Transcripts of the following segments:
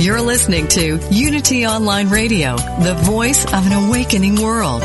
You're listening to Unity Online Radio, the voice of an awakening world.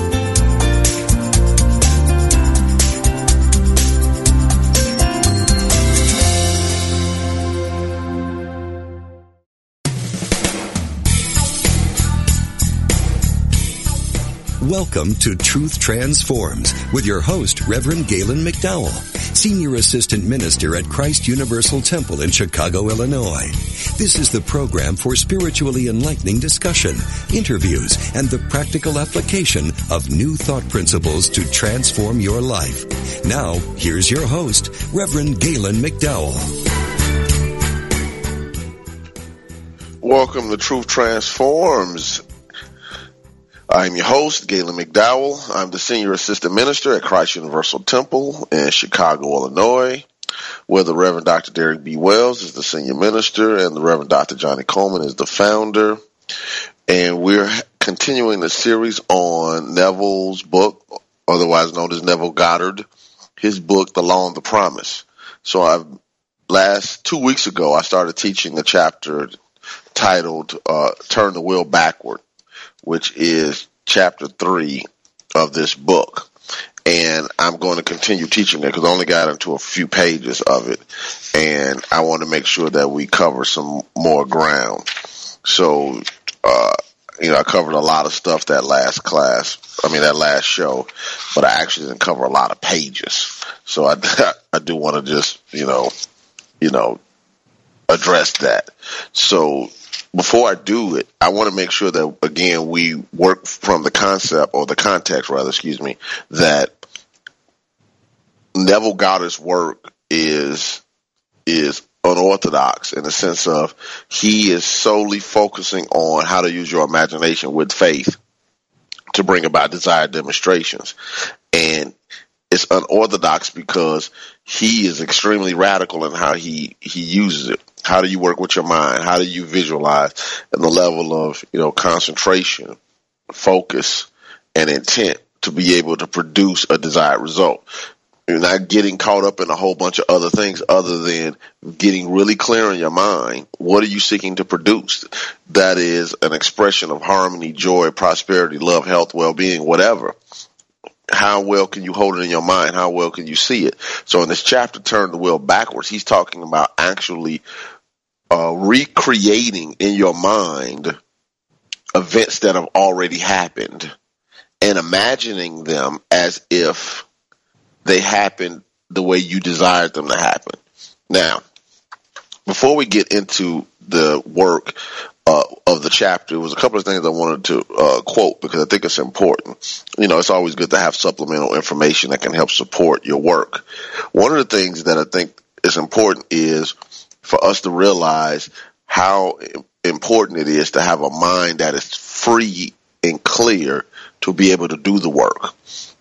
Welcome to Truth Transforms with your host, Reverend Galen McDowell, Senior Assistant Minister at Christ Universal Temple in Chicago, Illinois. This is the program for spiritually enlightening discussion, interviews, and the practical application of new thought principles to transform your life. Now, here's your host, Reverend Galen McDowell. Welcome to Truth Transforms. I'm your host, Galen McDowell. I'm the Senior Assistant Minister at Christ Universal Temple in Chicago, Illinois, where the Reverend Dr. Derek B. Wells is the Senior Minister and the Reverend Dr. Johnnie Colemon is the founder. And we're continuing the series on Neville's book, otherwise known as Neville Goddard, his book, The Law and the Promise. So I've last two weeks ago, I started teaching a chapter titled uh, Turn the Wheel Backward which is chapter three of this book. And I'm going to continue teaching it because I only got into a few pages of it. And I want to make sure that we cover some more ground. So, uh, you know, I covered a lot of stuff that last class. I mean, that last show, but I actually didn't cover a lot of pages. So I, I do want to just, you know, you know, address that. So before I do it, I want to make sure that again we work from the concept or the context, rather, excuse me, that Neville Goddard's work is is unorthodox in the sense of he is solely focusing on how to use your imagination with faith to bring about desired demonstrations, and it's unorthodox because he is extremely radical in how he he uses it. How do you work with your mind? How do you visualize? And the level of you know concentration, focus, and intent to be able to produce a desired result. You're not getting caught up in a whole bunch of other things other than getting really clear in your mind. What are you seeking to produce? That is an expression of harmony, joy, prosperity, love, health, well-being, whatever how well can you hold it in your mind? How well can you see it? So in this chapter, Turn the Wheel Backwards, he's talking about actually uh, recreating in your mind events that have already happened and imagining them as if they happened the way you desired them to happen. Now, before we get into the work uh, of the chapter was a couple of things I wanted to uh, quote because I think it's important. You know, it's always good to have supplemental information that can help support your work. One of the things that I think is important is for us to realize how important it is to have a mind that is free and clear to be able to do the work.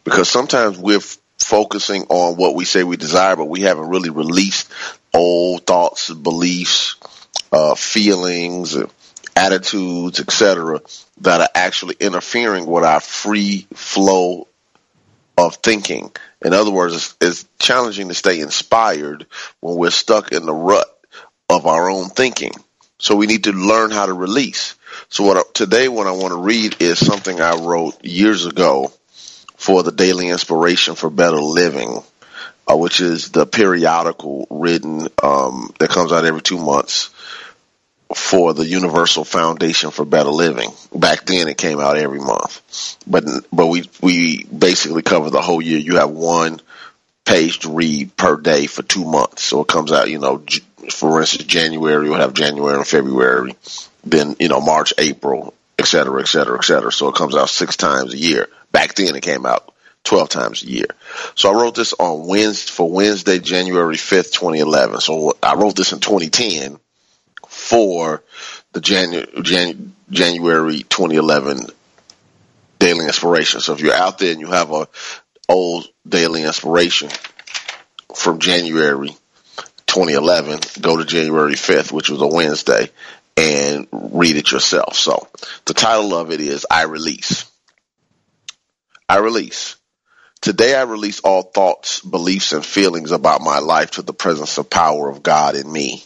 Because sometimes we're focusing on what we say we desire, but we haven't really released old thoughts, beliefs, uh, feelings, attitudes, etc., that are actually interfering with our free flow of thinking. In other words, it's, it's challenging to stay inspired when we're stuck in the rut of our own thinking. So we need to learn how to release. So what today, what I want to read is something I wrote years ago for the Daily Inspiration for Better Living, uh, which is the periodical written um, that comes out every two months for the Universal Foundation for Better Living. Back then, it came out every month, but but we we basically cover the whole year. You have one page to read per day for two months, so it comes out. You know, for instance, January you'll have January and February, then you know March, April, et cetera, et cetera, et cetera. So it comes out six times a year. Back then, it came out 12 times a year. So I wrote this on Wednesday for Wednesday, January 5th, 2011. So I wrote this in 2010 for the January, Jan, January 2011 daily inspiration. So if you're out there and you have a old daily inspiration from January 2011, go to January 5th, which was a Wednesday, and read it yourself. So the title of it is I Release. I Release. Today I release all thoughts, beliefs, and feelings about my life to the presence of power of God in me.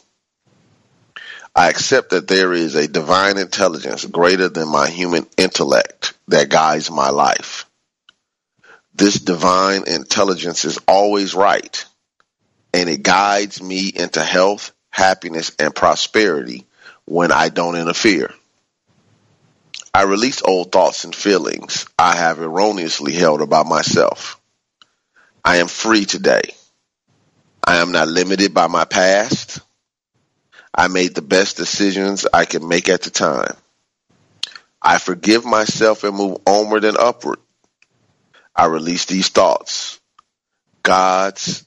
I accept that there is a divine intelligence greater than my human intellect that guides my life. This divine intelligence is always right, and it guides me into health, happiness, and prosperity when I don't interfere. I release old thoughts and feelings I have erroneously held about myself. I am free today. I am not limited by my past. I made the best decisions I could make at the time. I forgive myself and move onward and upward. I release these thoughts. God's,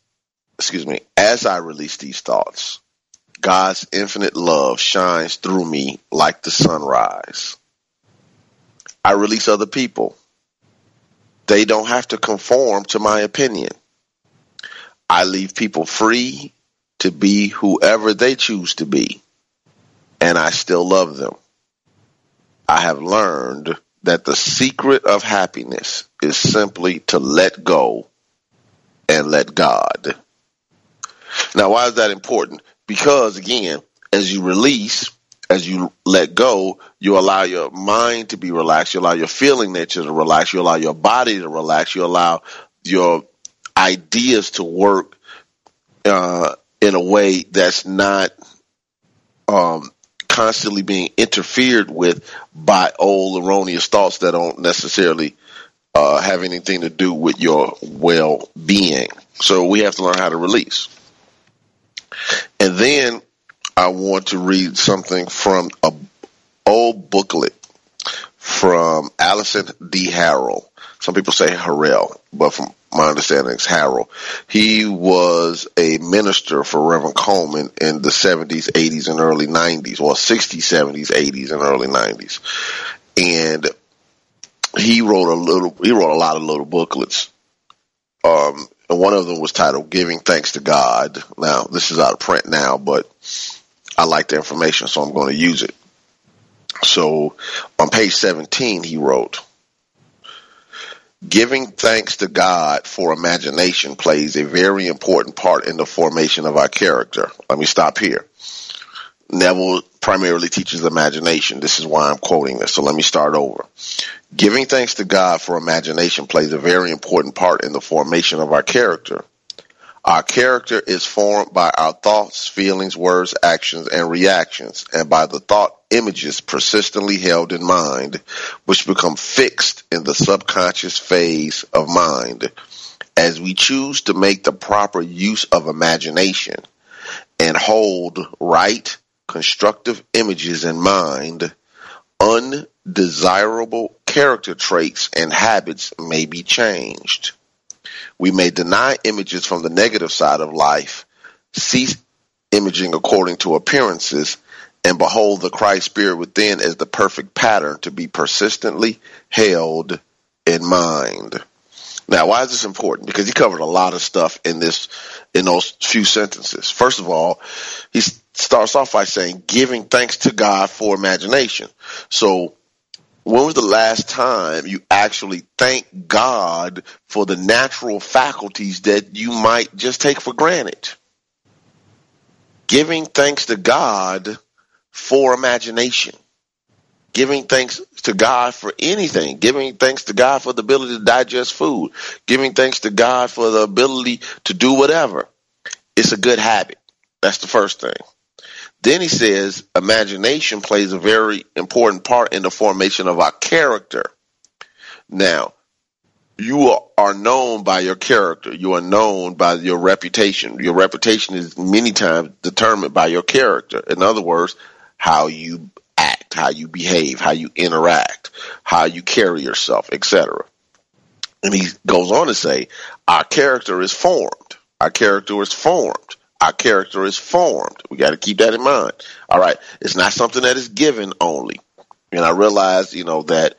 excuse me, as I release these thoughts, God's infinite love shines through me like the sunrise. I release other people. They don't have to conform to my opinion. I leave people free to be whoever they choose to be, and I still love them. I have learned that the secret of happiness is simply to let go and let God. Now, why is that important? Because again, as you release, as you let go, you allow your mind to be relaxed. You allow your feeling nature to relax. You allow your body to relax. You allow your ideas to work uh, in a way that's not um, constantly being interfered with by old erroneous thoughts that don't necessarily uh, have anything to do with your well being. So we have to learn how to release. And then I want to read something from a old booklet from Allison D. Harrell. Some people say Harrell, but from my understanding is Harold. He was a minister for Reverend Colemon in the 70s, 80s, and early 90s, or 60s, 70s, 80s, and early 90s. And he wrote a little, he wrote a lot of little booklets. Um, and one of them was titled Giving Thanks to God. Now, this is out of print now, but I like the information, so I'm going to use it. So on page 17, he wrote, Giving thanks to God for imagination plays a very important part in the formation of our character. Let me stop here. Neville primarily teaches imagination. This is why I'm quoting this. So let me start over. Giving thanks to God for imagination plays a very important part in the formation of our character. Our character is formed by our thoughts, feelings, words, actions, and reactions, and by the thought images persistently held in mind, which become fixed in the subconscious phase of mind. As we choose to make the proper use of imagination and hold right, constructive images in mind, undesirable character traits and habits may be changed. We may deny images from the negative side of life, cease imaging according to appearances, and behold the Christ spirit within as the perfect pattern to be persistently held in mind. Now, why is this important? Because he covered a lot of stuff in this, in those few sentences. First of all, he starts off by saying, giving thanks to God for imagination. So, when was the last time you actually thank God for the natural faculties that you might just take for granted? Giving thanks to God for imagination giving thanks to God for anything, giving thanks to God for the ability to digest food, giving thanks to God for the ability to do whatever. It's a good habit. That's the first thing. Then he says imagination plays a very important part in the formation of our character. Now, you are known by your character. You are known by your reputation. Your reputation is many times determined by your character. In other words, how you act, how you behave, how you interact, how you carry yourself, etc. And he goes on to say, our character is formed. Our character is formed. Our character is formed. We got to keep that in mind. All right. It's not something that is given only. And I realize, you know, that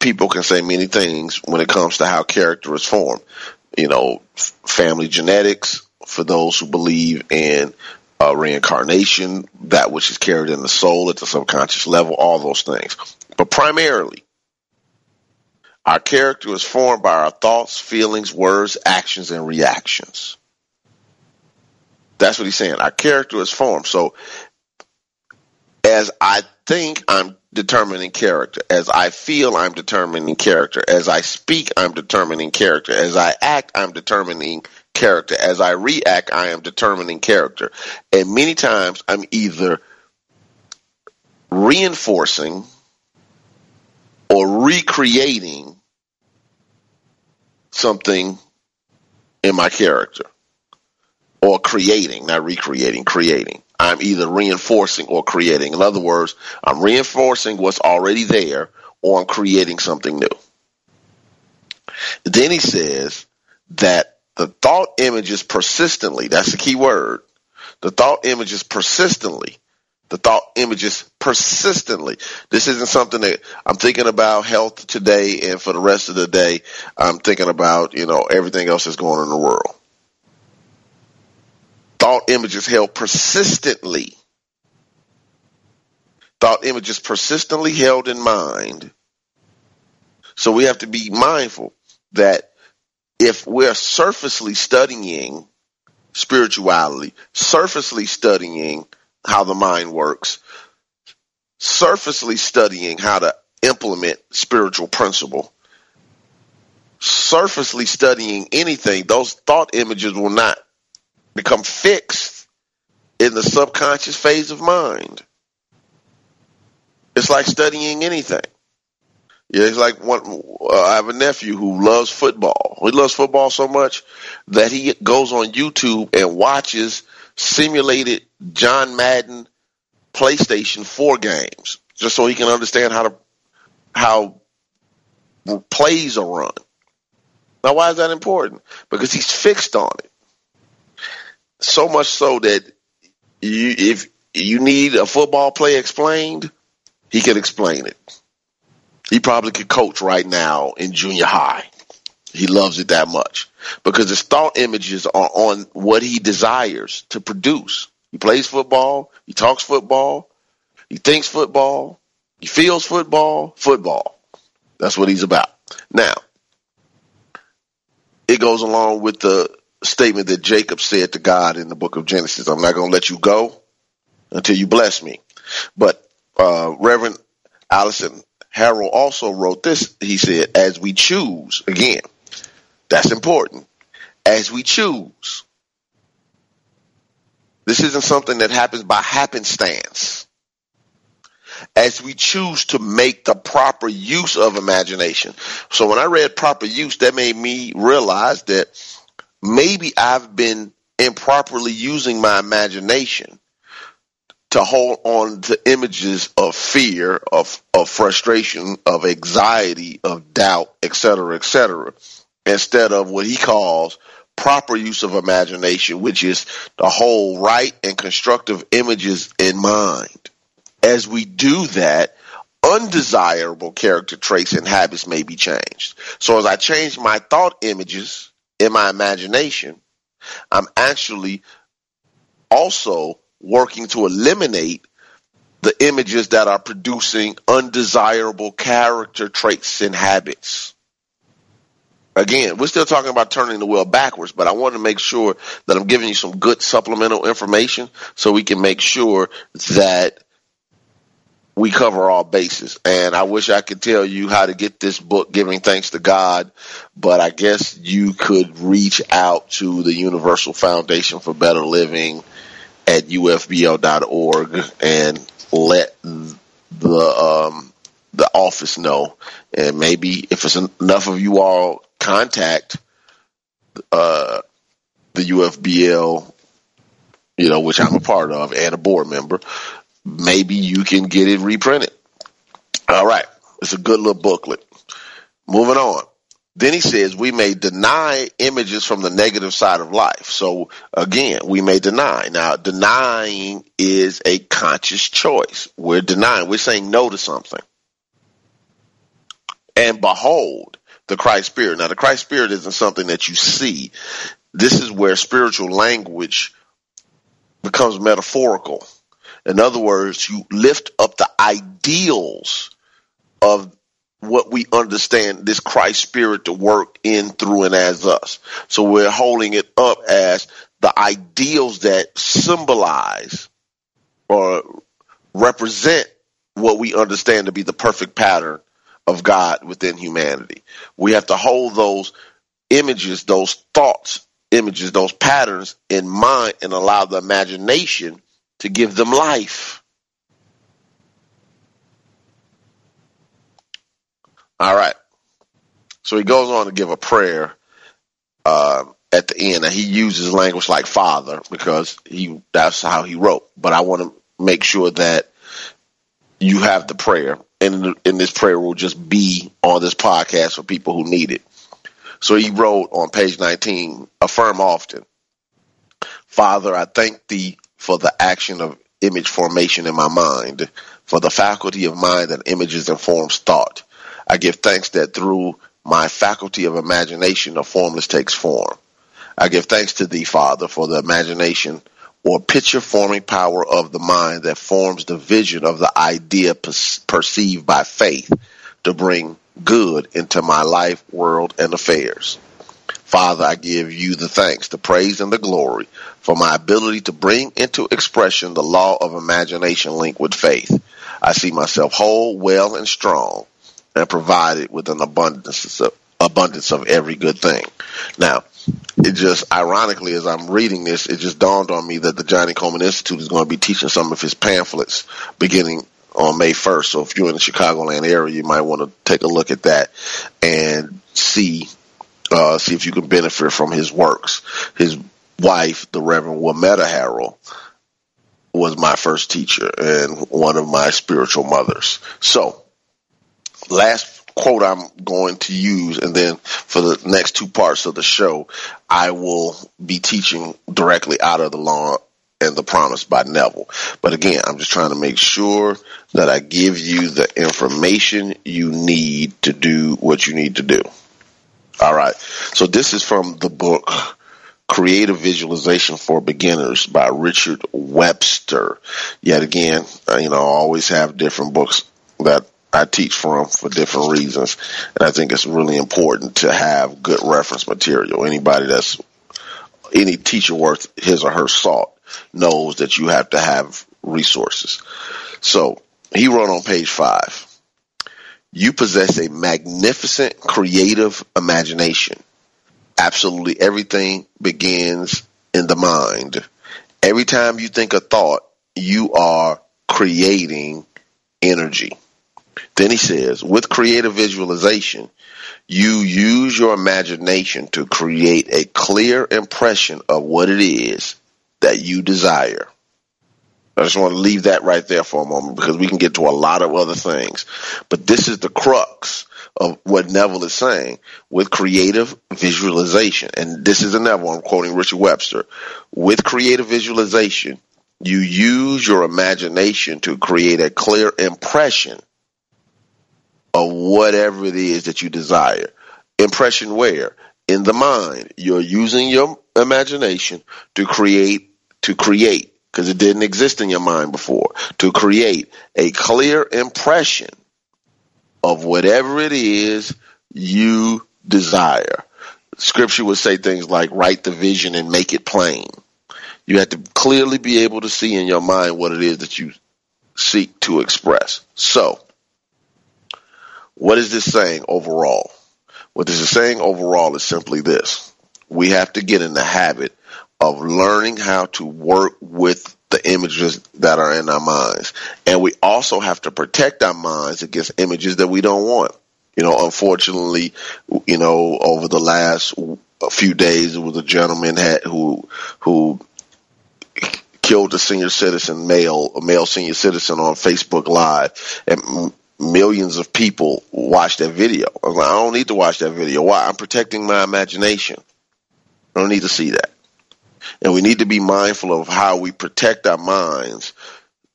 people can say many things when it comes to how character is formed. You know, family genetics, for those who believe in uh, reincarnation, that which is carried in the soul at the subconscious level, all those things. But primarily, our character is formed by our thoughts, feelings, words, actions, and reactions. That's what he's saying. Our character is formed. So, as I think, I'm determining character. As I feel, I'm determining character. As I speak, I'm determining character. As I act, I'm determining character. As I react, I am determining character. And many times I'm either reinforcing or recreating something in my character or creating, not recreating, creating. I'm either reinforcing or creating. In other words, I'm reinforcing what's already there or I'm creating something new. Then he says that the thought images persistently. That's the key word. The thought images persistently. The thought images persistently. This isn't something that I'm thinking about health today and for the rest of the day. I'm thinking about, you know, everything else that's going on in the world. Thought images held persistently. Thought images persistently held in mind. So we have to be mindful that if we're surfacely studying spirituality, surfacely studying how the mind works, surfacely studying how to implement spiritual principle, surfacely studying anything, those thought images will not become fixed in the subconscious phase of mind. It's like studying anything. Yeah, it's like one. Uh, I have a nephew who loves football. He loves football so much that he goes on YouTube and watches simulated John Madden PlayStation 4 games just so he can understand how to how plays are run. Now, why is that important? Because he's fixed on it. So much so that you, if you need a football play explained, he can explain it. He probably could coach right now in junior high. He loves it that much because his thought images are on what he desires to produce. He plays football. He talks football. He thinks football. He feels football. Football. That's what he's about. Now, it goes along with the statement that Jacob said to God in the book of Genesis. I'm not going to let you go until you bless me. But uh, Reverend Allison Harold also wrote this. He said, as we choose, again, that's important. As we choose. This isn't something that happens by happenstance. As we choose to make the proper use of imagination. So when I read proper use, that made me realize that maybe I've been improperly using my imagination to hold on to images of fear, of, of frustration, of anxiety, of doubt, etc., etc., instead of what he calls proper use of imagination, which is the whole right and constructive images in mind. As we do that, undesirable character traits and habits may be changed. So as I change my thought images in my imagination, I'm actually also working to eliminate the images that are producing undesirable character traits and habits. Again, we're still talking about turning the wheel backwards, but I want to make sure that I'm giving you some good supplemental information so we can make sure that we cover all bases. And I wish I could tell you how to get this book, Giving Thanks to God, but I guess you could reach out to the Universal Foundation for Better Living at ufbl.org and let the um, the office know, and maybe if it's enough of you all contact uh, the UFBL, you know, which I'm a part of and a board member, maybe you can get it reprinted. All right, it's a good little booklet. Moving on. Then he says we may deny images from the negative side of life. So again, we may deny. Now, denying is a conscious choice. We're denying. We're saying no to something. And behold, the Christ Spirit. Now, the Christ Spirit isn't something that you see. This is where spiritual language becomes metaphorical. In other words, you lift up the ideals of what we understand this Christ spirit to work in, through, and as us. So we're holding it up as the ideals that symbolize or represent what we understand to be the perfect pattern of God within humanity. We have to hold those images, those thoughts, images, those patterns in mind and allow the imagination to give them life. All right. So he goes on to give a prayer uh, at the end. and he uses language like Father because he that's how he wrote. But I want to make sure that you have the prayer, and in this prayer will just be on this podcast for people who need it. So he wrote on page 19, affirm often. Father, I thank thee for the action of image formation in my mind, for the faculty of mind that images and forms thought. Give thanks that through my faculty of imagination, a formless takes form. I give thanks to thee, Father, for the imagination or picture forming power of the mind that forms the vision of the idea perceived by faith to bring good into my life, world, and affairs. Father, I give you the thanks, the praise, and the glory for my ability to bring into expression the law of imagination linked with faith. I see myself whole, well, and strong and provided with an abundance of, abundance of every good thing. Now, it just ironically, as I'm reading this, it just dawned on me that the Johnnie Colemon Institute is going to be teaching some of his pamphlets beginning on May 1st. So if you're in the Chicagoland area, you might want to take a look at that and see uh, see if you can benefit from his works. His wife, the Reverend Wametta Harrell, was my first teacher and one of my spiritual mothers. So last quote I'm going to use, and then for the next two parts of the show, I will be teaching directly out of the law and the promise by Neville. But again, I'm just trying to make sure that I give you the information you need to do what you need to do. All right. So this is from the book Creative Visualization for Beginners by Richard Webster. Yet again, uh, you know, I always have different books that I teach from for different reasons. And I think it's really important to have good reference material. Anybody that's any teacher worth his or her salt knows that you have to have resources. So he wrote on page five, you possess a magnificent creative imagination. Absolutely everything begins in the mind. Every time you think a thought, you are creating energy. Then he says, with creative visualization, you use your imagination to create a clear impression of what it is that you desire. I just want to leave that right there for a moment because we can get to a lot of other things. But this is the crux of what Neville is saying with creative visualization. And this is a Neville, I'm quoting Richard Webster. With creative visualization, you use your imagination to create a clear impression of whatever it is that you desire. Impression where? In the mind. You're using your imagination to create, to create, because it didn't exist in your mind before, to create a clear impression of whatever it is you desire. Scripture would say things like write the vision and make it plain. You have to clearly be able to see in your mind what it is that you seek to express. So, what is this saying overall? What this is saying overall is simply this. We have to get in the habit of learning how to work with the images that are in our minds. And we also have to protect our minds against images that we don't want. You know, unfortunately, you know, over the last few days, it was a gentleman had, who, who killed a senior citizen male, a male senior citizen on Facebook Live, and millions of people watch that video. I like, I don't need to watch that video. Why? I'm protecting my imagination. I don't need to see that. And we need to be mindful of how we protect our minds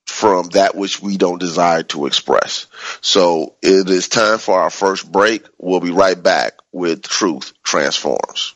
from that which we don't desire to express. So it is time for our first break. We'll be right back with Truth Transforms.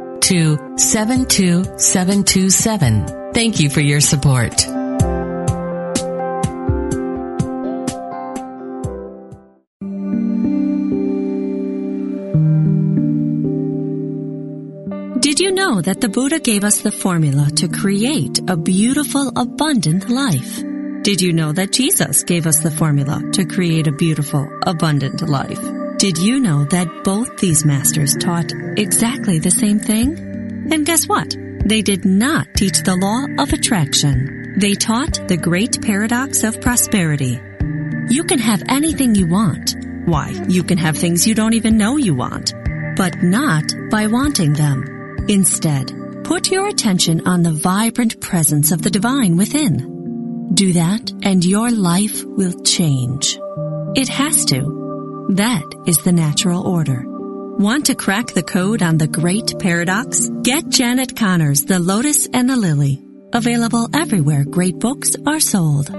72727. Thank you for your support. Did you know that the Buddha gave us the formula to create a beautiful, abundant life? Did you know that Jesus gave us the formula to create a beautiful, abundant life? Did you know that both these masters taught exactly the same thing? And guess what? They did not teach the law of attraction. They taught the great paradox of prosperity. You can have anything you want. Why, you can have things you don't even know you want, but not by wanting them. Instead, put your attention on the vibrant presence of the divine within. Do that and your life will change. It has to. That is the natural order. Want to crack the code on the great paradox? Get Janet Conner's The Lotus and the Lily. Available everywhere great books are sold.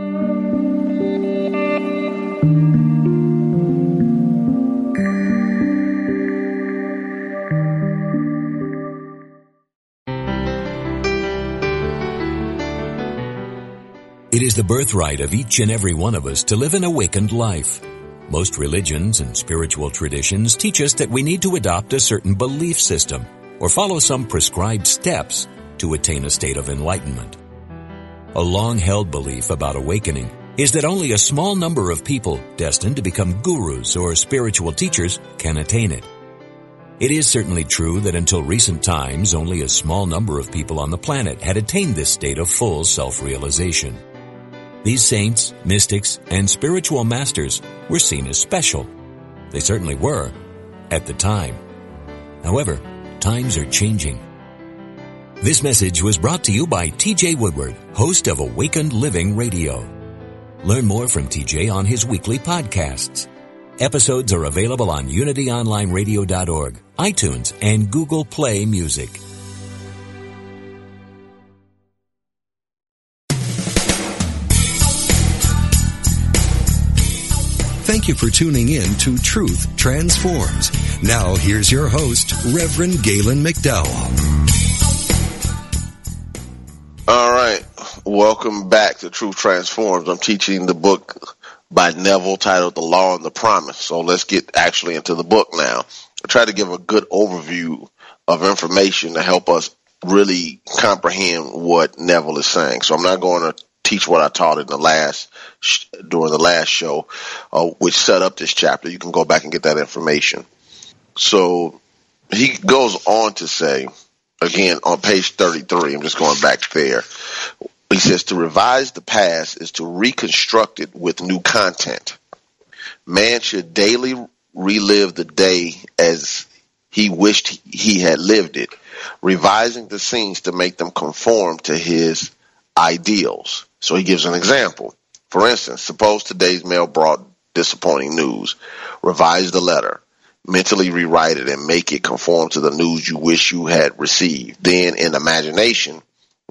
It is the birthright of each and every one of us to live an awakened life. Most religions and spiritual traditions teach us that we need to adopt a certain belief system or follow some prescribed steps to attain a state of enlightenment. A long-held belief about awakening is that only a small number of people destined to become gurus or spiritual teachers can attain it. It is certainly true that until recent times, only a small number of people on the planet had attained this state of full self-realization. These saints, mystics, and spiritual masters were seen as special. They certainly were at the time. However, times are changing. This message was brought to you by TJ Woodward, host of Awakened Living Radio. Learn more from TJ on his weekly podcasts. Episodes are available on unityonlineradio.org, iTunes, and Google Play Music. Thank you for tuning in to Truth Transforms. Now here's your host, Reverend Galen McDowell. All right. Welcome back to Truth Transforms. I'm teaching the book by Neville titled The Law and the Promise. So let's get actually into the book now. I try to give a good overview of information to help us really comprehend what Neville is saying. So I'm not going to teach what I taught in the last during the last show, uh, which set up this chapter. You can go back and get that information. So he goes on to say, again on page 33, I'm just going back there. He says to revise the past is to reconstruct it with new content. Man should daily relive the day as he wished he had lived it, revising the scenes to make them conform to his ideals. So he gives an example. For instance, suppose today's mail brought disappointing news. Revise the letter mentally rewrite it and make it conform to the news you wish you had received. Then in imagination,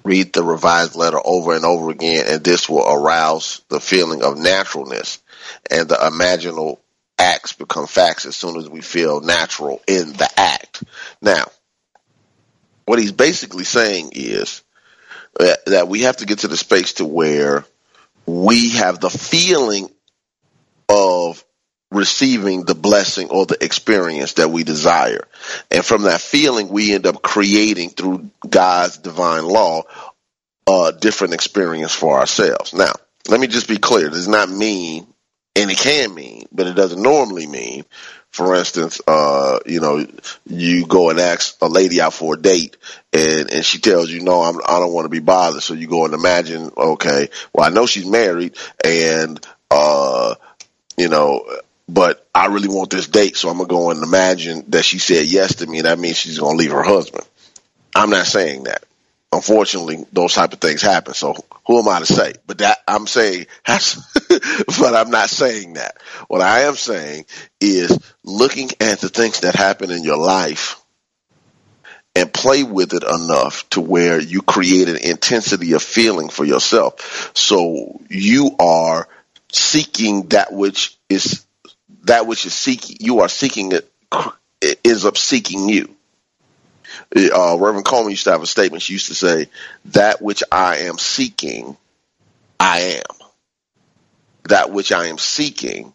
read the revised letter over and over again and this will arouse the feeling of naturalness and the imaginal acts become facts as soon as we feel natural in the act. Now, what he's basically saying is that, we have to get to the space to where we have the feeling of receiving the blessing or the experience that we desire. And from that feeling, we end up creating through God's divine law a different experience for ourselves. Now, let me just be clear. It does not mean, and it can mean, but it doesn't normally mean, for instance, uh, you know, you go and ask a lady out for a date and, and she tells you, no, I'm, I don't want to be bothered. So you go and imagine, okay, well, I know she's married and, uh, you know, but I really want this date, so I'm gonna go and imagine that she said yes to me, and that means she's gonna leave her husband. I'm not saying that. Unfortunately, those type of things happen. So who am I to say? But that I'm saying but I'm not saying that. What I am saying is looking at the things that happen in your life and play with it enough to where you create an intensity of feeling for yourself. So you are seeking that which is that which is seeking you are seeking it ends up seeking you. Uh, Reverend Colemon used to have a statement. She used to say, "That which I am seeking, I am. That which I am seeking,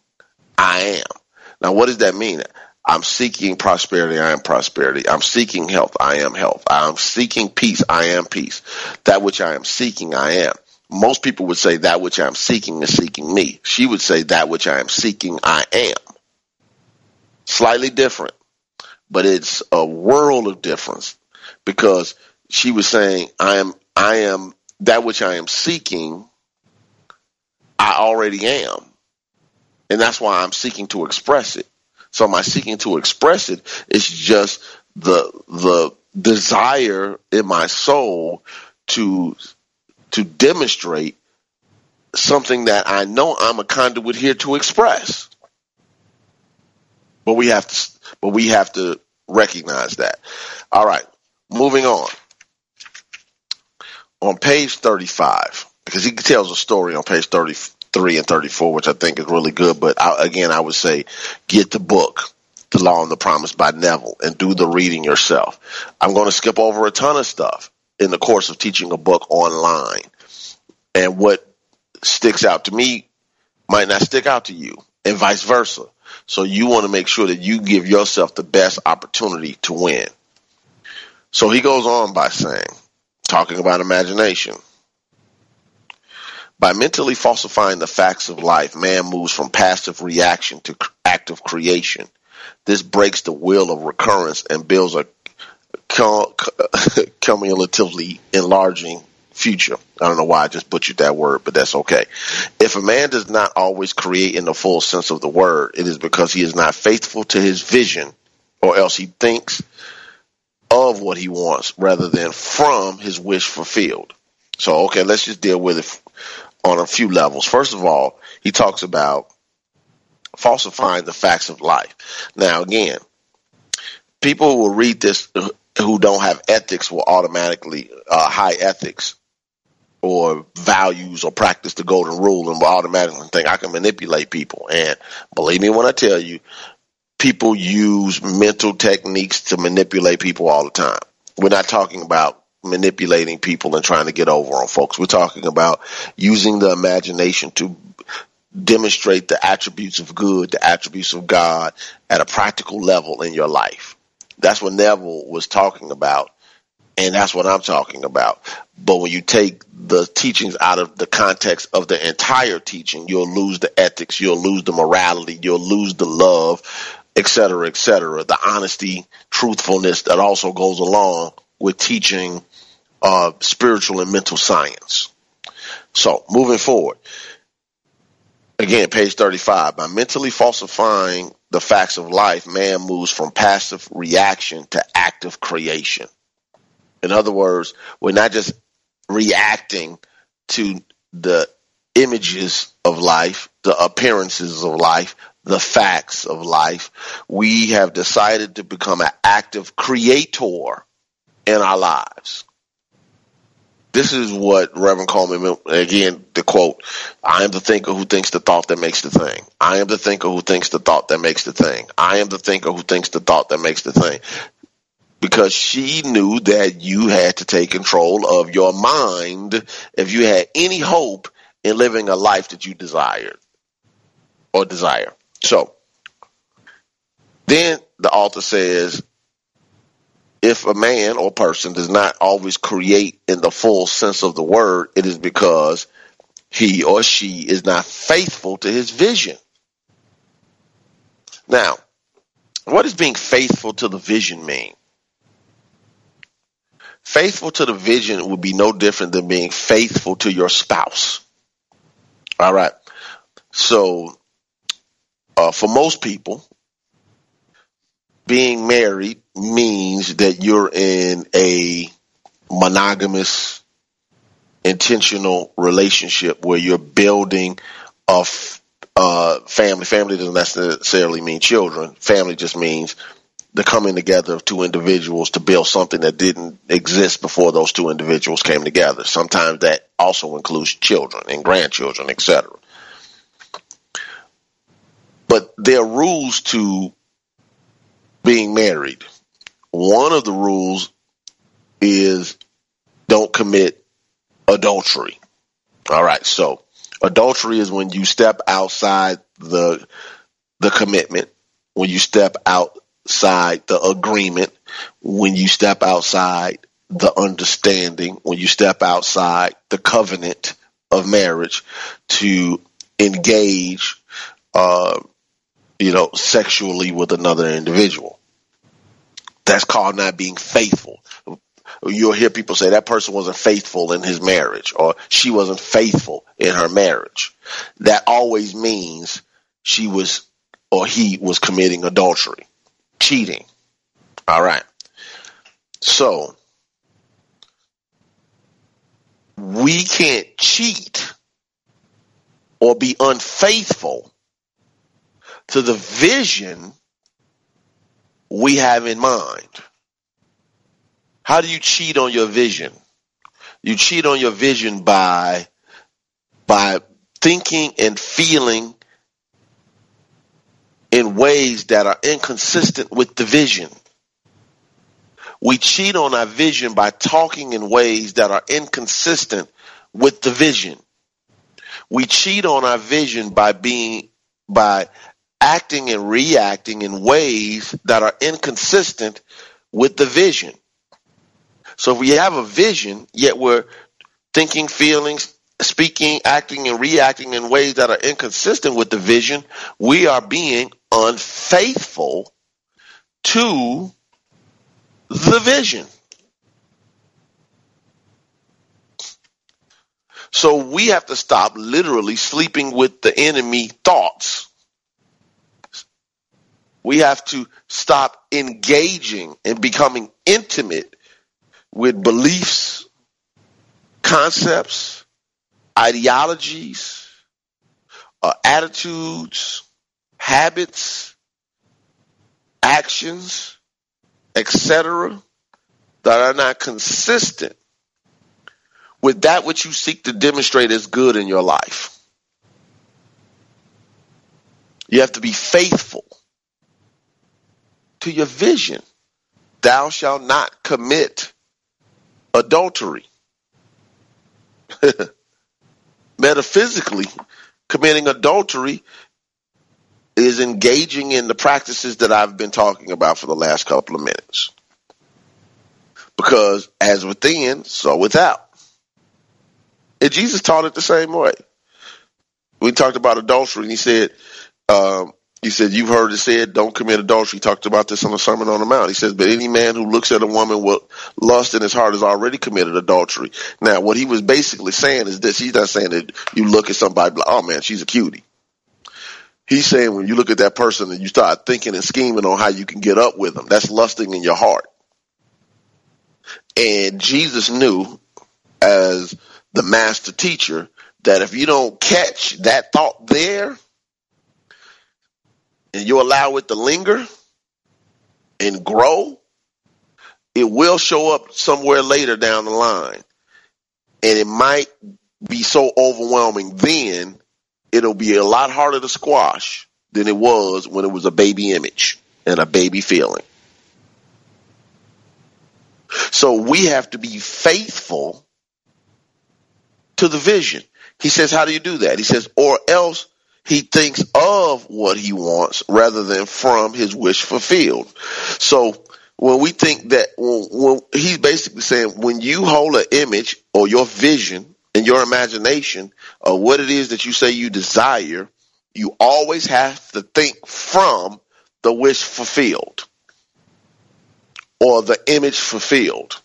I am." Now, what does that mean? I'm seeking prosperity. I am prosperity. I'm seeking health. I am health. I'm seeking peace. I am peace. That which I am seeking, I am. Most people would say that which I'm seeking is seeking me. She would say that which I am seeking, I am. Slightly different, but it's a world of difference because she was saying, I am, I am that which I am seeking. I already am. And that's why I'm seeking to express it. So my seeking to express it is just the, the desire in my soul to to demonstrate something that I know I'm a conduit here to express. But we have to, but we have to recognize that. All right, moving on. On page 35, because he tells a story on page 33 and 34, which I think is really good. But I, again, I would say get the book, The Law and the Promise by Neville, and do the reading yourself. I'm going to skip over a ton of stuff in the course of teaching a book online. And what sticks out to me might not stick out to you, and vice versa. So you want to make sure that you give yourself the best opportunity to win. So he goes on by saying, talking about imagination. By mentally falsifying the facts of life, man moves from passive reaction to active creation. This breaks the wheel of recurrence and builds a cumulatively enlarging future. I don't know why I just butchered that word, but that's okay. If a man does not always create in the full sense of the word, it is because he is not faithful to his vision, or else he thinks of what he wants rather than from his wish fulfilled. So, okay, let's just deal with it on a few levels. First of all, he talks about falsifying the facts of life. Now, again, people who will read this who don't have ethics will automatically uh, high ethics or values or practice the golden rule and automatically think I can manipulate people. And believe me when I tell you, people use mental techniques to manipulate people all the time. We're not talking about manipulating people and trying to get over on folks. We're talking about using the imagination to demonstrate the attributes of good, the attributes of God at a practical level in your life. That's what Neville was talking about And that's what I'm talking about. But when you take the teachings out of the context of the entire teaching, you'll lose the ethics, you'll lose the morality, you'll lose the love, et cetera, et cetera. The honesty, truthfulness that also goes along with teaching uh, spiritual and mental science. So moving forward, again, page 35. By mentally falsifying the facts of life, man moves from passive reaction to active creation. In other words, we're not just reacting to the images of life, the appearances of life, the facts of life. We have decided to become an active creator in our lives. This is what Reverend Colemon, again, the quote, I am the thinker who thinks the thought that makes the thing. I am the thinker who thinks the thought that makes the thing. I am the thinker who thinks the thought that makes the thing. Because she knew that you had to take control of your mind if you had any hope in living a life that you desired or desire. So, then the author says, if a man or person does not always create in the full sense of the word, it is because he or she is not faithful to his vision. Now, what does being faithful to the vision mean? Faithful to the vision would be no different than being faithful to your spouse. All right. So, uh, for most people, being married means that you're in a monogamous, intentional relationship where you're building a f- uh, family. Family doesn't necessarily mean children. Family just means the coming together of two individuals to build something that didn't exist before those two individuals came together. Sometimes that also includes children and grandchildren, etc. But there are rules to being married. One of the rules is don't commit adultery. All right. So adultery is when you step outside the, the commitment, when you step outside the agreement, when you step outside the understanding, when you step outside the covenant of marriage to engage, uh, you know, sexually with another individual. That's called not being faithful. You'll hear people say that person wasn't faithful in his marriage or she wasn't faithful in her marriage. That always means she was or he was committing adultery, cheating. All right. So we can't cheat or be unfaithful to the vision we have in mind. How do you cheat on your vision? You cheat on your vision by by thinking and feeling in ways that are inconsistent with the vision. We cheat on our vision by talking in ways that are inconsistent with the vision. We cheat on our vision by being by acting and reacting in ways that are inconsistent with the vision. So if we have a vision, yet we're thinking, feeling, speaking, acting, and reacting in ways that are inconsistent with the vision, we are being unfaithful to the vision. So we have to stop literally sleeping with the enemy thoughts we have to stop engaging and becoming intimate with beliefs, concepts, ideologies, uh, attitudes, habits, actions, etc., that are not consistent with that which you seek to demonstrate as good in your life. You have to be faithful to your vision. Thou shalt not commit adultery. Metaphysically, committing adultery is engaging in the practices that I've been talking about for the last couple of minutes. Because as within, so without. And Jesus taught it the same way. We talked about adultery, and he said, um, he said, You've heard it said, don't commit adultery. He talked about this on the Sermon on the Mount. He says, But any man who looks at a woman with lust in his heart has already committed adultery. Now, what he was basically saying is this He's not saying that you look at somebody like, Oh man, she's a cutie. He's saying when you look at that person and you start thinking and scheming on how you can get up with them, that's lusting in your heart. And Jesus knew as the master teacher that if you don't catch that thought there and you allow it to linger and grow, it will show up somewhere later down the line. And it might be so overwhelming then, it'll be a lot harder to squash than it was when it was a baby image and a baby feeling. So we have to be faithful to the vision. He says, how do you do that? He says, or else he thinks of what he wants rather than from his wish fulfilled. So when we think that, when, when he's basically saying, when you hold an image or your vision and your imagination of what it is that you say you desire, you always have to think from the wish fulfilled or the image fulfilled.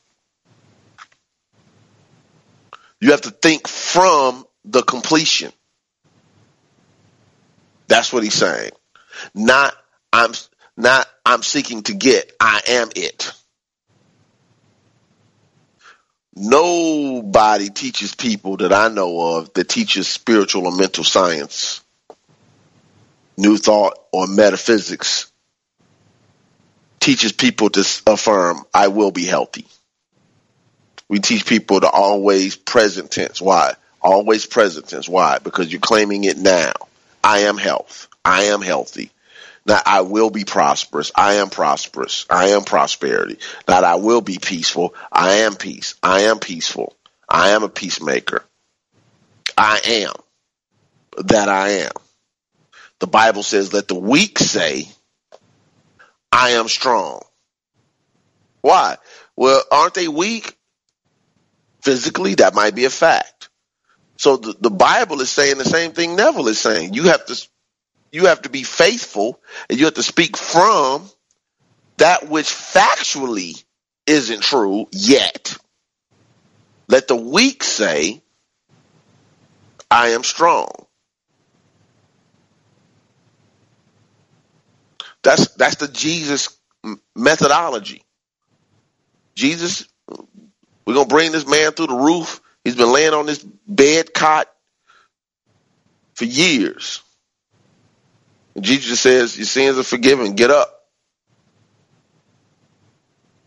You have to think from the completion. That's what he's saying. Not I'm not I'm seeking to get. I am it. Nobody teaches people that I know of that teaches spiritual or mental science, new thought, or metaphysics teaches people to affirm, I will be healthy. We teach people to always present tense. Why? Always present tense. Why? Because you're claiming it now. I am health. I am healthy. Not I will be prosperous. I am prosperous. I am prosperity. Not I will be peaceful. I am peace. I am peaceful. I am a peacemaker. I am that I am. The Bible says, let the weak say, I am strong. Why? Well, aren't they weak? Physically, that might be a fact. So the, the Bible is saying the same thing Neville is saying. You have to you have to be faithful and you have to speak from that which factually isn't true yet. Let the weak say, I am strong. That's that's the Jesus methodology. Jesus, we're gonna bring this man through the roof. He's been laying on this bed cot for years. And Jesus says, Your sins are forgiven. Get up.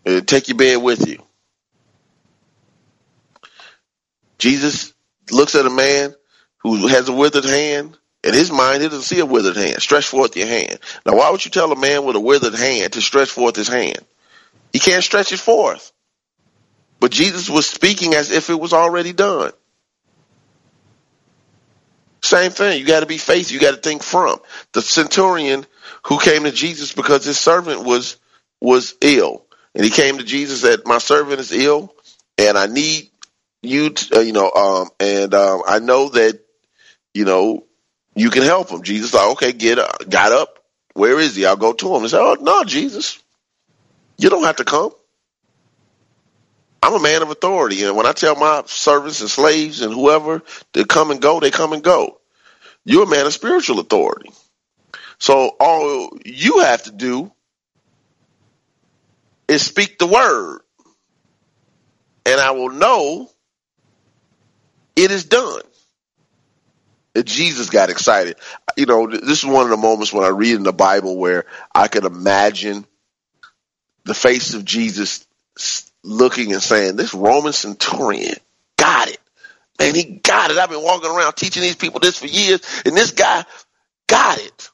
And take your bed with you. Jesus looks at a man who has a withered hand in his mind, he doesn't see a withered hand. Stretch forth your hand. Now, why would you tell a man with a withered hand to stretch forth his hand? He can't stretch it forth. But Jesus was speaking as if it was already done. Same thing. You got to be faithful. You got to think from the centurion who came to Jesus because his servant was was ill, and he came to Jesus that my servant is ill, and I need you, to, uh, you know, um, and um, I know that you know you can help him. Jesus like, okay, get up, got up. Where is he? I'll go to him. He said, oh, no, Jesus, you don't have to come. I'm a man of authority. And when I tell my servants and slaves and whoever to come and go, they come and go. You're a man of spiritual authority. So all you have to do is speak the word. And I will know it is done. Jesus got excited. You know, this is one of the moments when I read in the Bible where I can imagine the face of Jesus looking and saying, This Roman centurion got it. Man, he got it. I've been walking around teaching these people this for years, and this guy got it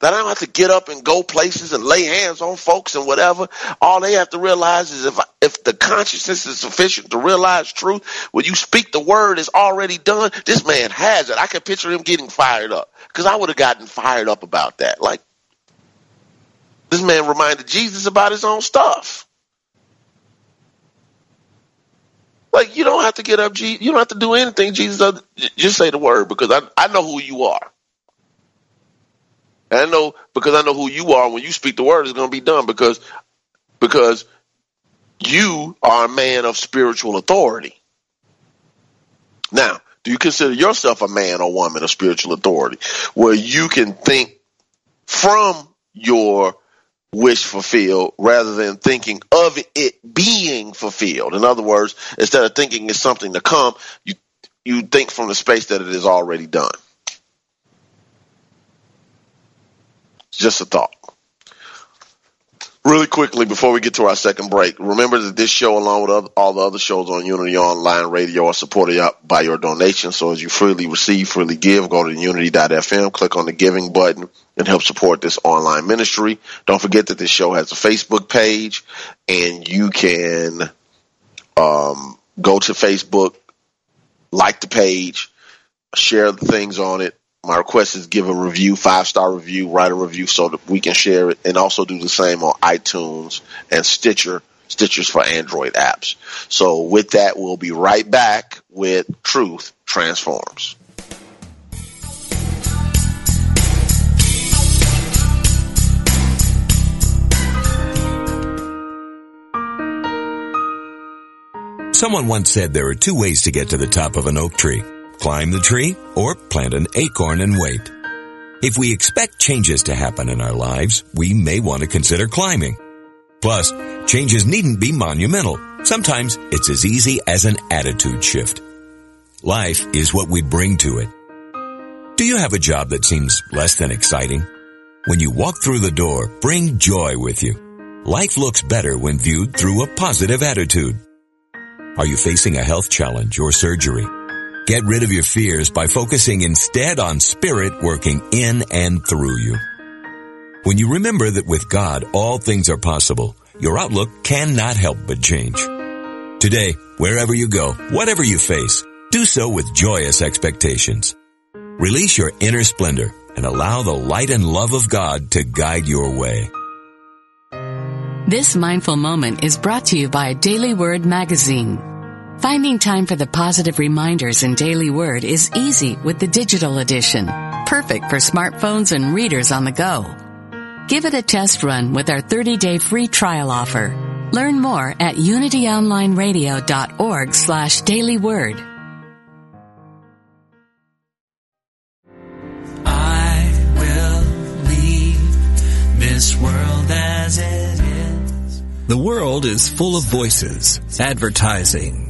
that I don't have to get up and go places and lay hands on folks and whatever. All they have to realize is if if the consciousness is sufficient to realize truth, when you speak the word it's already done, this man has it. I can picture him getting fired up because I would have gotten fired up about that. Like this man reminded Jesus about his own stuff. Like you don't have to get up, Jesus. You don't have to do anything. Jesus. Just say the word because I I know who you are. And I know because I know who you are. When you speak the word, it's going to be done because because you are a man of spiritual authority. Now, do you consider yourself a man or woman of spiritual authority where you can think from your wish fulfilled rather than thinking of it being fulfilled? In other words, instead of thinking it's something to come, you you think from the space that it is already done. Just a thought. Really quickly before we get to our second break, remember that this show, along with other, all the other shows on Unity Online Radio, are supported by your donation. So as you freely receive, freely give, go to unity.fm, click on the giving button, and help support this online ministry. Don't forget that this show has a Facebook page, and you can um, go to Facebook, like the page, share the things on it, my request is give a review, five star review, write a review so that we can share it, and also do the same on iTunes and Stitcher. Stitchers for Android apps. So with that, we'll be right back with Truth Transforms. Someone once said there are two ways to get to the top of an oak tree climb the tree, or plant an acorn and wait. If we expect changes to happen in our lives, we may want to consider climbing. Plus, changes needn't be monumental. Sometimes it's as easy as an attitude shift. Life is what we bring to it. Do you have a job that seems less than exciting? When you walk through the door, bring joy with you. Life looks better when viewed through a positive attitude. Are you facing a health challenge or surgery? Get rid of your fears by focusing instead on Spirit working in and through you. When you remember that with God all things are possible, your outlook cannot help but change. Today, wherever you go, whatever you face, do so with joyous expectations. Release your inner splendor and allow the light and love of God to guide your way. This mindful moment is brought to you by Daily Word Magazine. Finding time for the positive reminders in Daily Word is easy with the digital edition, perfect for smartphones and readers on the go. Give it a test run with our 30-day free trial offer. Learn more at unityonlineradio.org slash dailyword. I will leave this world as it is. The world is full of voices, advertising,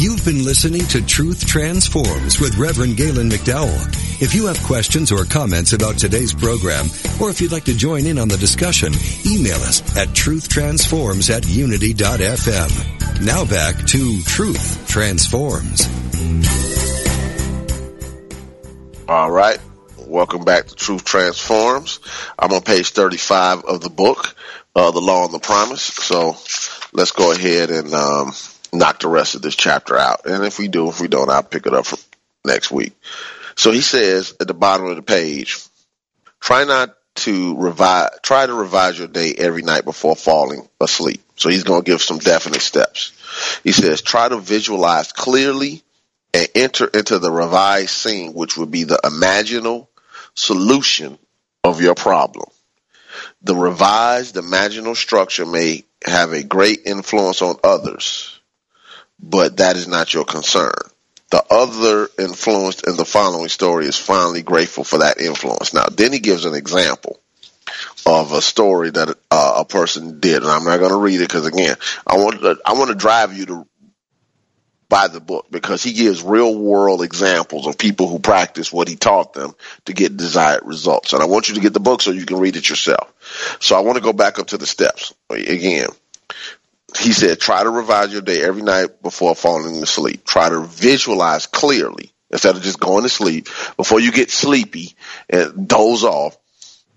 You've been listening to Truth Transforms with Reverend Galen McDowell. If you have questions or comments about today's program, or if you'd like to join in on the discussion, email us at truthtransforms at unity.fm. Now back to Truth Transforms. All right. Welcome back to Truth Transforms. I'm on page 35 of the book, uh, The Law and the Promise. So let's go ahead and, um, knock the rest of this chapter out. And if we do, if we don't, I'll pick it up next week. So he says at the bottom of the page, try not to revise, try to revise your day every night before falling asleep. So he's going to give some definite steps. He says, try to visualize clearly and enter into the revised scene, which would be the imaginal solution of your problem. The revised imaginal structure may have a great influence on others but that is not your concern. The other influenced in the following story is finally grateful for that influence. Now, then he gives an example of a story that uh, a person did, and I'm not going to read it because again, I want to, I want to drive you to buy the book because he gives real world examples of people who practice what he taught them to get desired results. And I want you to get the book so you can read it yourself. So I want to go back up to the steps again. He said, try to revise your day every night before falling asleep. Try to visualize clearly instead of just going to sleep before you get sleepy and doze off.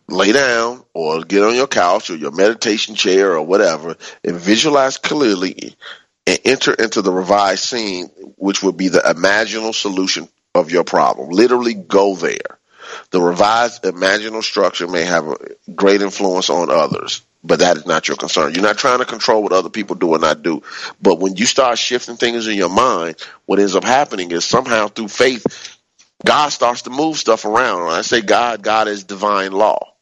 Lay down or get on your couch or your meditation chair or whatever and visualize clearly and enter into the revised scene, which would be the imaginal solution of your problem. Literally go there. The revised imaginal structure may have a great influence on others, but that is not your concern. You're not trying to control what other people do or not do. But when you start shifting things in your mind, what ends up happening is somehow through faith, God starts to move stuff around. When I say God, God is divine law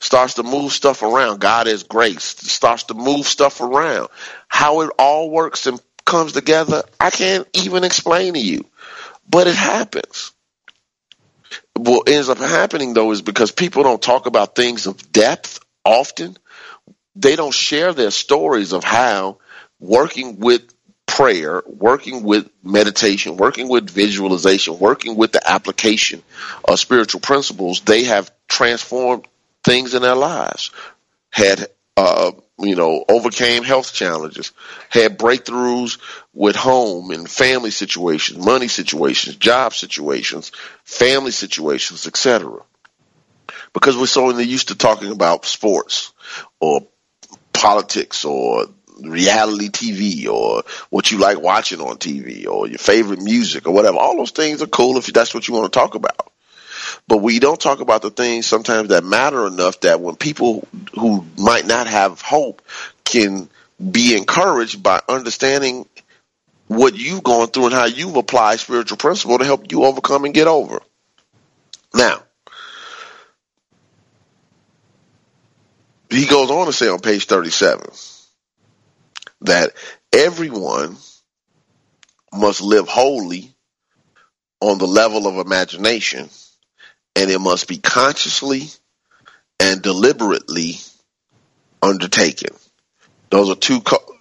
starts to move stuff around. God is grace, starts to move stuff around. How it all works and comes together, I can't even explain to you, but it happens. What ends up happening though is because people don't talk about things of depth often, they don't share their stories of how working with prayer, working with meditation, working with visualization, working with the application of spiritual principles, they have transformed things in their lives, had uh, you know overcame health challenges, had breakthroughs with home and family situations, money situations, job situations, family situations, etc. Because we're so used to talking about sports or politics or reality TV or what you like watching on TV or your favorite music or whatever. All those things are cool if that's what you want to talk about. But we don't talk about the things sometimes that matter enough that when people who might not have hope can be encouraged by understanding what you've gone through and how you've applied spiritual principle to help you overcome and get over. Now, he goes on to say on page 37 that everyone must live wholly on the level of imagination and it must be consciously and deliberately undertaken. Those are two co-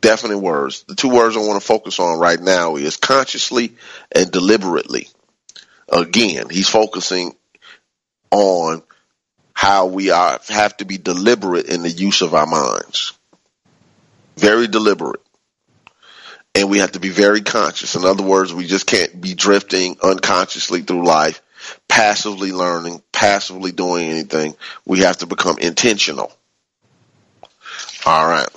definite words. The two words I want to focus on right now is consciously and deliberately. Again, he's focusing on how we are have to be deliberate in the use of our minds. Very deliberate. And we have to be very conscious. In other words, we just can't be drifting unconsciously through life passively learning, passively doing anything. We have to become intentional. All right.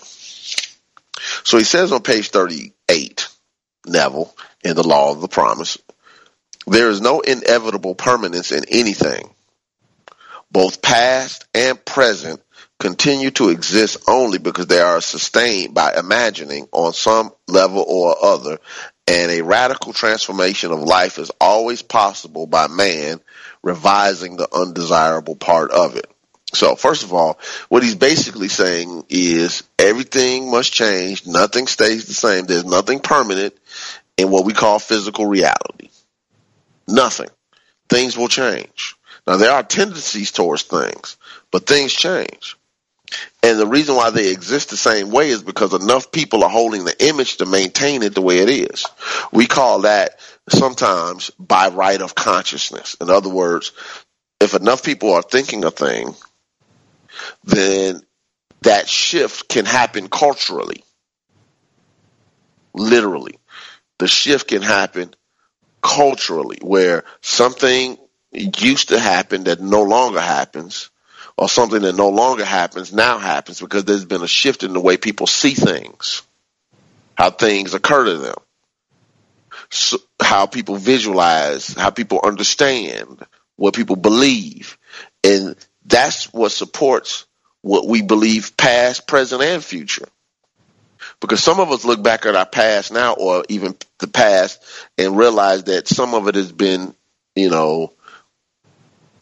So he says on page 38, Neville, in the law of the promise, there is no inevitable permanence in anything. Both past and present continue to exist only because they are sustained by imagining on some level or other and a radical transformation of life is always possible by man revising the undesirable part of it. So, first of all, what he's basically saying is everything must change, nothing stays the same, there's nothing permanent in what we call physical reality. Nothing. Things will change. Now, there are tendencies towards things, but things change. And the reason why they exist the same way is because enough people are holding the image to maintain it the way it is. We call that sometimes by right of consciousness. In other words, if enough people are thinking a thing, then that shift can happen culturally. Literally. The shift can happen culturally where something used to happen that no longer happens or something that no longer happens now happens because there's been a shift in the way people see things, how things occur to them, so how people visualize, how people understand, what people believe. And that's what supports what we believe past, present, and future. Because some of us look back at our past now or even the past and realize that some of it has been, you know,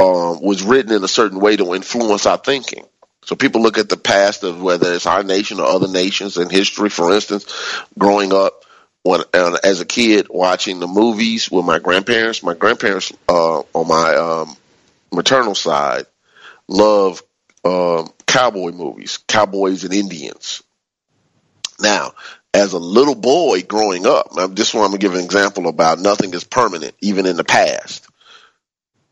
um, was written in a certain way to influence our thinking. So people look at the past of whether it's our nation or other nations in history. For instance, growing up, when uh, as a kid watching the movies with my grandparents. My grandparents uh, on my um, maternal side love um, cowboy movies, cowboys and Indians. Now, as a little boy growing up, this one I'm gonna give an example about nothing is permanent, even in the past.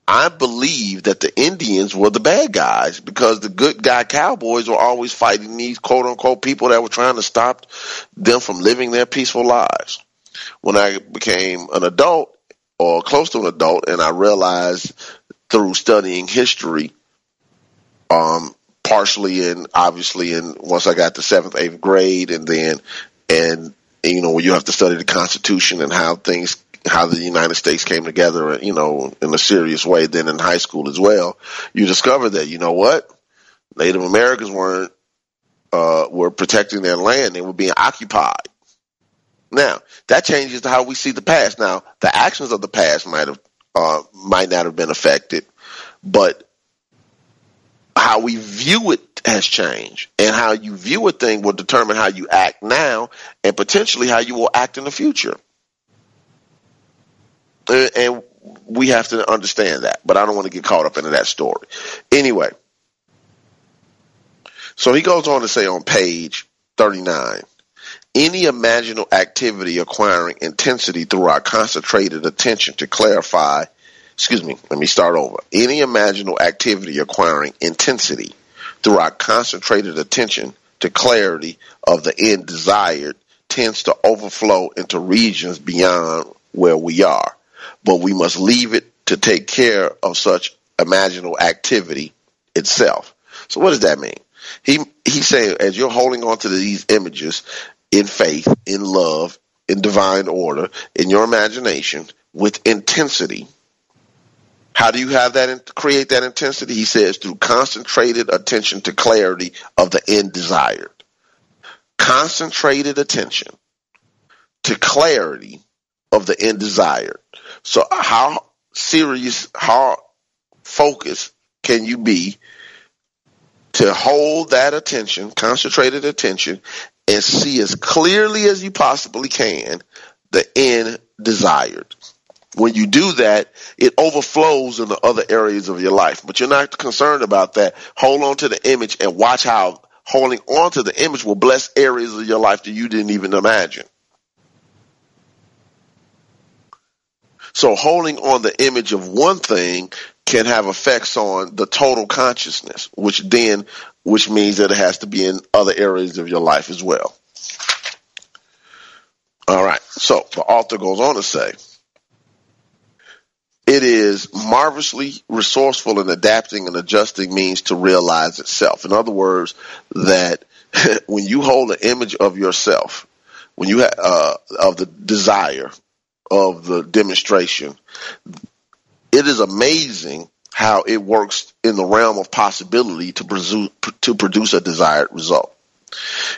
I believe that the Indians were the bad guys because the good guy cowboys were always fighting these quote unquote people that were trying to stop them from living their peaceful lives. When I became an adult or close to an adult and I realized through studying history, um, partially and obviously in once I got to seventh, eighth grade and then and you know, you have to study the Constitution and how things how the United States came together, you know, in a serious way. Then in high school as well, you discover that you know what Native Americans weren't uh, were protecting their land; they were being occupied. Now that changes how we see the past. Now the actions of the past might have uh, might not have been affected, but how we view it has changed, and how you view a thing will determine how you act now, and potentially how you will act in the future Uh, and we have to understand that. But I don't want to get caught up into that story. Anyway, so he goes on to say on page 39 any imaginal activity acquiring intensity through our concentrated attention to clarify, excuse me, let me start over. Any imaginal activity acquiring intensity through our concentrated attention to clarity of the end desired tends to overflow into regions beyond where we are but we must leave it to take care of such imaginal activity itself. So what does that mean? He he's saying as you're holding on to these images in faith, in love, in divine order, in your imagination with intensity. How do you have that create that intensity? He says through concentrated attention to clarity of the end desired. Concentrated attention to clarity of the end desired. So how serious, how focused can you be to hold that attention, concentrated attention, and see as clearly as you possibly can the end desired? When you do that, it overflows in the other areas of your life. But you're not concerned about that. Hold on to the image and watch how holding on to the image will bless areas of your life that you didn't even imagine. So holding on the image of one thing can have effects on the total consciousness, which then, which means that it has to be in other areas of your life as well. All right. So the author goes on to say, it is marvelously resourceful in adapting and adjusting means to realize itself. In other words, that when you hold an image of yourself, when you have uh, of the desire of the demonstration, it is amazing how it works in the realm of possibility to produce, to produce a desired result.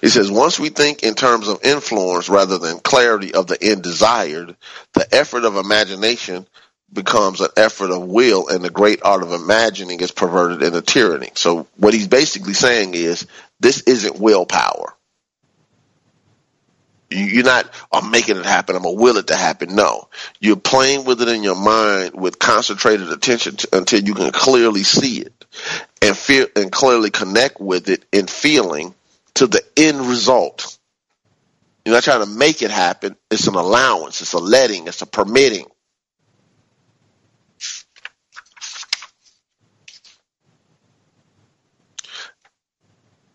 It says, once we think in terms of influence rather than clarity of the end desired, the effort of imagination becomes an effort of will and the great art of imagining is perverted into tyranny. So what he's basically saying is this isn't willpower. You're not, I'm making it happen. I'm gonna will it to happen. No, you're playing with it in your mind with concentrated attention to, until you can clearly see it and feel and clearly connect with it in feeling to the end result. You're not trying to make it happen. It's an allowance. It's a letting. It's a permitting.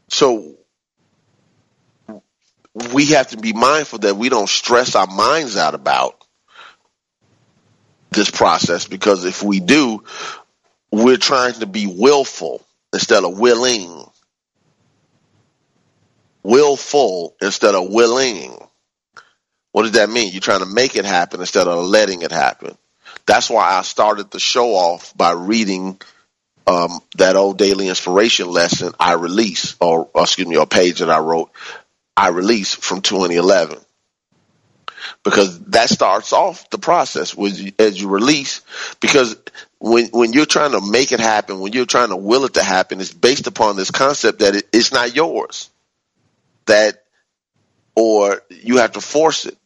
So we have to be mindful that we don't stress our minds out about this process because if we do, we're trying to be willful instead of willing. Willful instead of willing. What does that mean? You're trying to make it happen instead of letting it happen. That's why I started the show off by reading um, that old daily inspiration lesson I release, or, or excuse me, a page that I wrote I release from 2011 because that starts off the process with as you release because when when you're trying to make it happen when you're trying to will it to happen it's based upon this concept that it, it's not yours that or you have to force it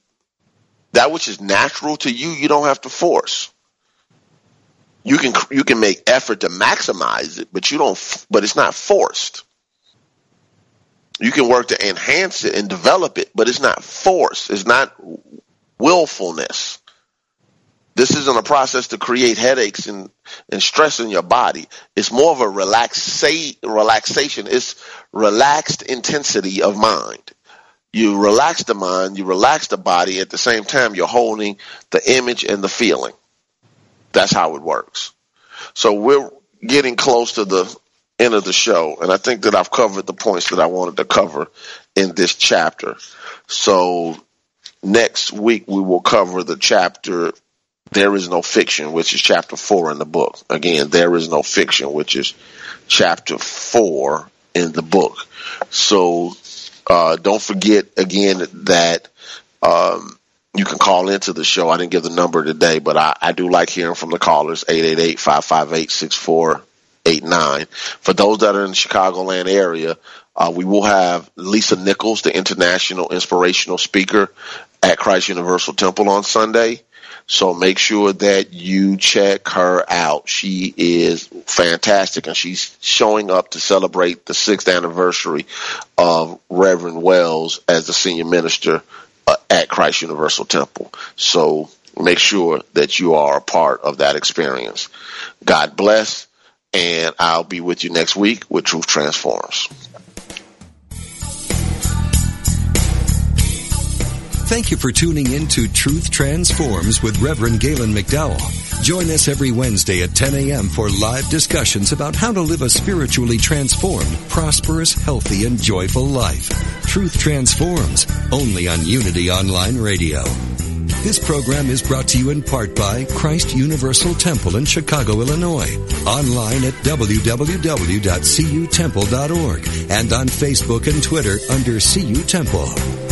That which is natural to you, you don't have to force. You can you can make effort to maximize it, but you don't. But it's not forced. You can work to enhance it and develop it, but it's not force. It's not willfulness. This isn't a process to create headaches and, and stress in your body. It's more of a relaxa- relaxation. It's relaxed intensity of mind. You relax the mind, you relax the body. At the same time, you're holding the image and the feeling. That's how it works. So we're getting close to the end of the show, and I think that I've covered the points that I wanted to cover in this chapter. So next week we will cover the chapter there is no fiction, which is chapter four in the book. Again, there is no fiction, which is chapter four in the book. So uh, don't forget again that um, you can call into the show. I didn't give the number today, but I, I do like hearing from the callers 888-558-6489. For those that are in the Chicagoland area, uh, we will have Lisa Nichols, the international inspirational speaker at Christ Universal Temple on Sunday. So make sure that you check her out. She is fantastic and she's showing up to celebrate the sixth anniversary of Reverend Wells as the senior minister uh, at Christ Universal Temple. So make sure that you are a part of that experience. God bless and I'll be with you next week with Truth Transforms. Thank you for tuning in to Truth Transforms with Reverend Galen McDowell. Join us every Wednesday at 10 a.m. for live discussions about how to live a spiritually transformed, prosperous, healthy, and joyful life. Truth Transforms, only on Unity Online Radio. This program is brought to you in part by Christ Universal Temple in Chicago, Illinois. Online at www.cutemple.org and on Facebook and Twitter under CU Temple.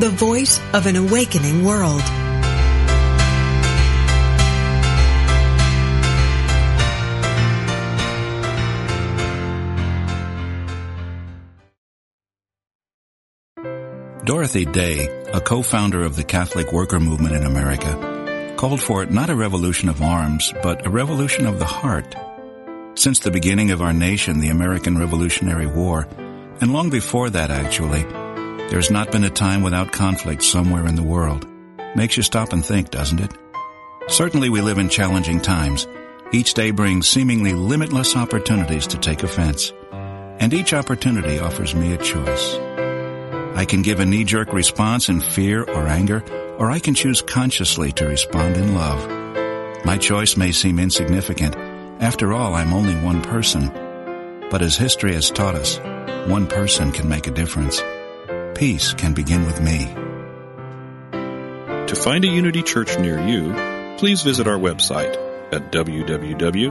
the voice of an awakening world. Dorothy Day, a co-founder of the Catholic worker movement in America, called for not a revolution of arms, but a revolution of the heart. Since the beginning of our nation, the American Revolutionary War, and long before that, actually, there's not been a time without conflict somewhere in the world. Makes you stop and think, doesn't it? Certainly we live in challenging times. Each day brings seemingly limitless opportunities to take offense. And each opportunity offers me a choice. I can give a knee-jerk response in fear or anger, or I can choose consciously to respond in love. My choice may seem insignificant. After all, I'm only one person. But as history has taught us, one person can make a difference. Peace can begin with me. To find a Unity Church near you, please visit our website at www.unity.org.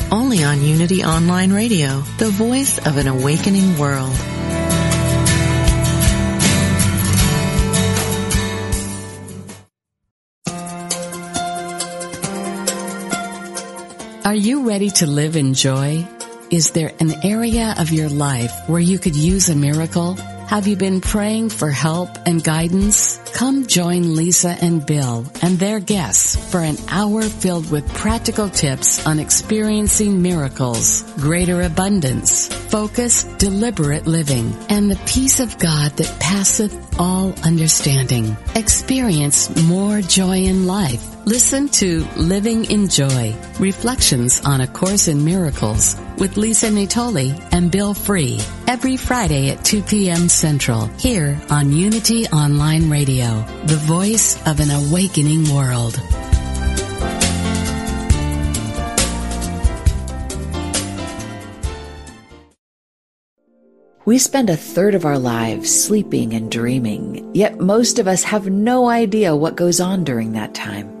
only on Unity Online Radio, the voice of an awakening world. Are you ready to live in joy? Is there an area of your life where you could use a miracle? Have you been praying for help and guidance? Come join Lisa and Bill and their guests for an hour filled with practical tips on experiencing miracles, greater abundance, focus, deliberate living, and the peace of God that passeth all understanding. Experience more joy in life. Listen to Living in Joy, Reflections on A Course in Miracles with Lisa Natoli and Bill Free every Friday at 2 p.m. Central here on Unity Online Radio, the voice of an awakening world. We spend a third of our lives sleeping and dreaming, yet most of us have no idea what goes on during that time.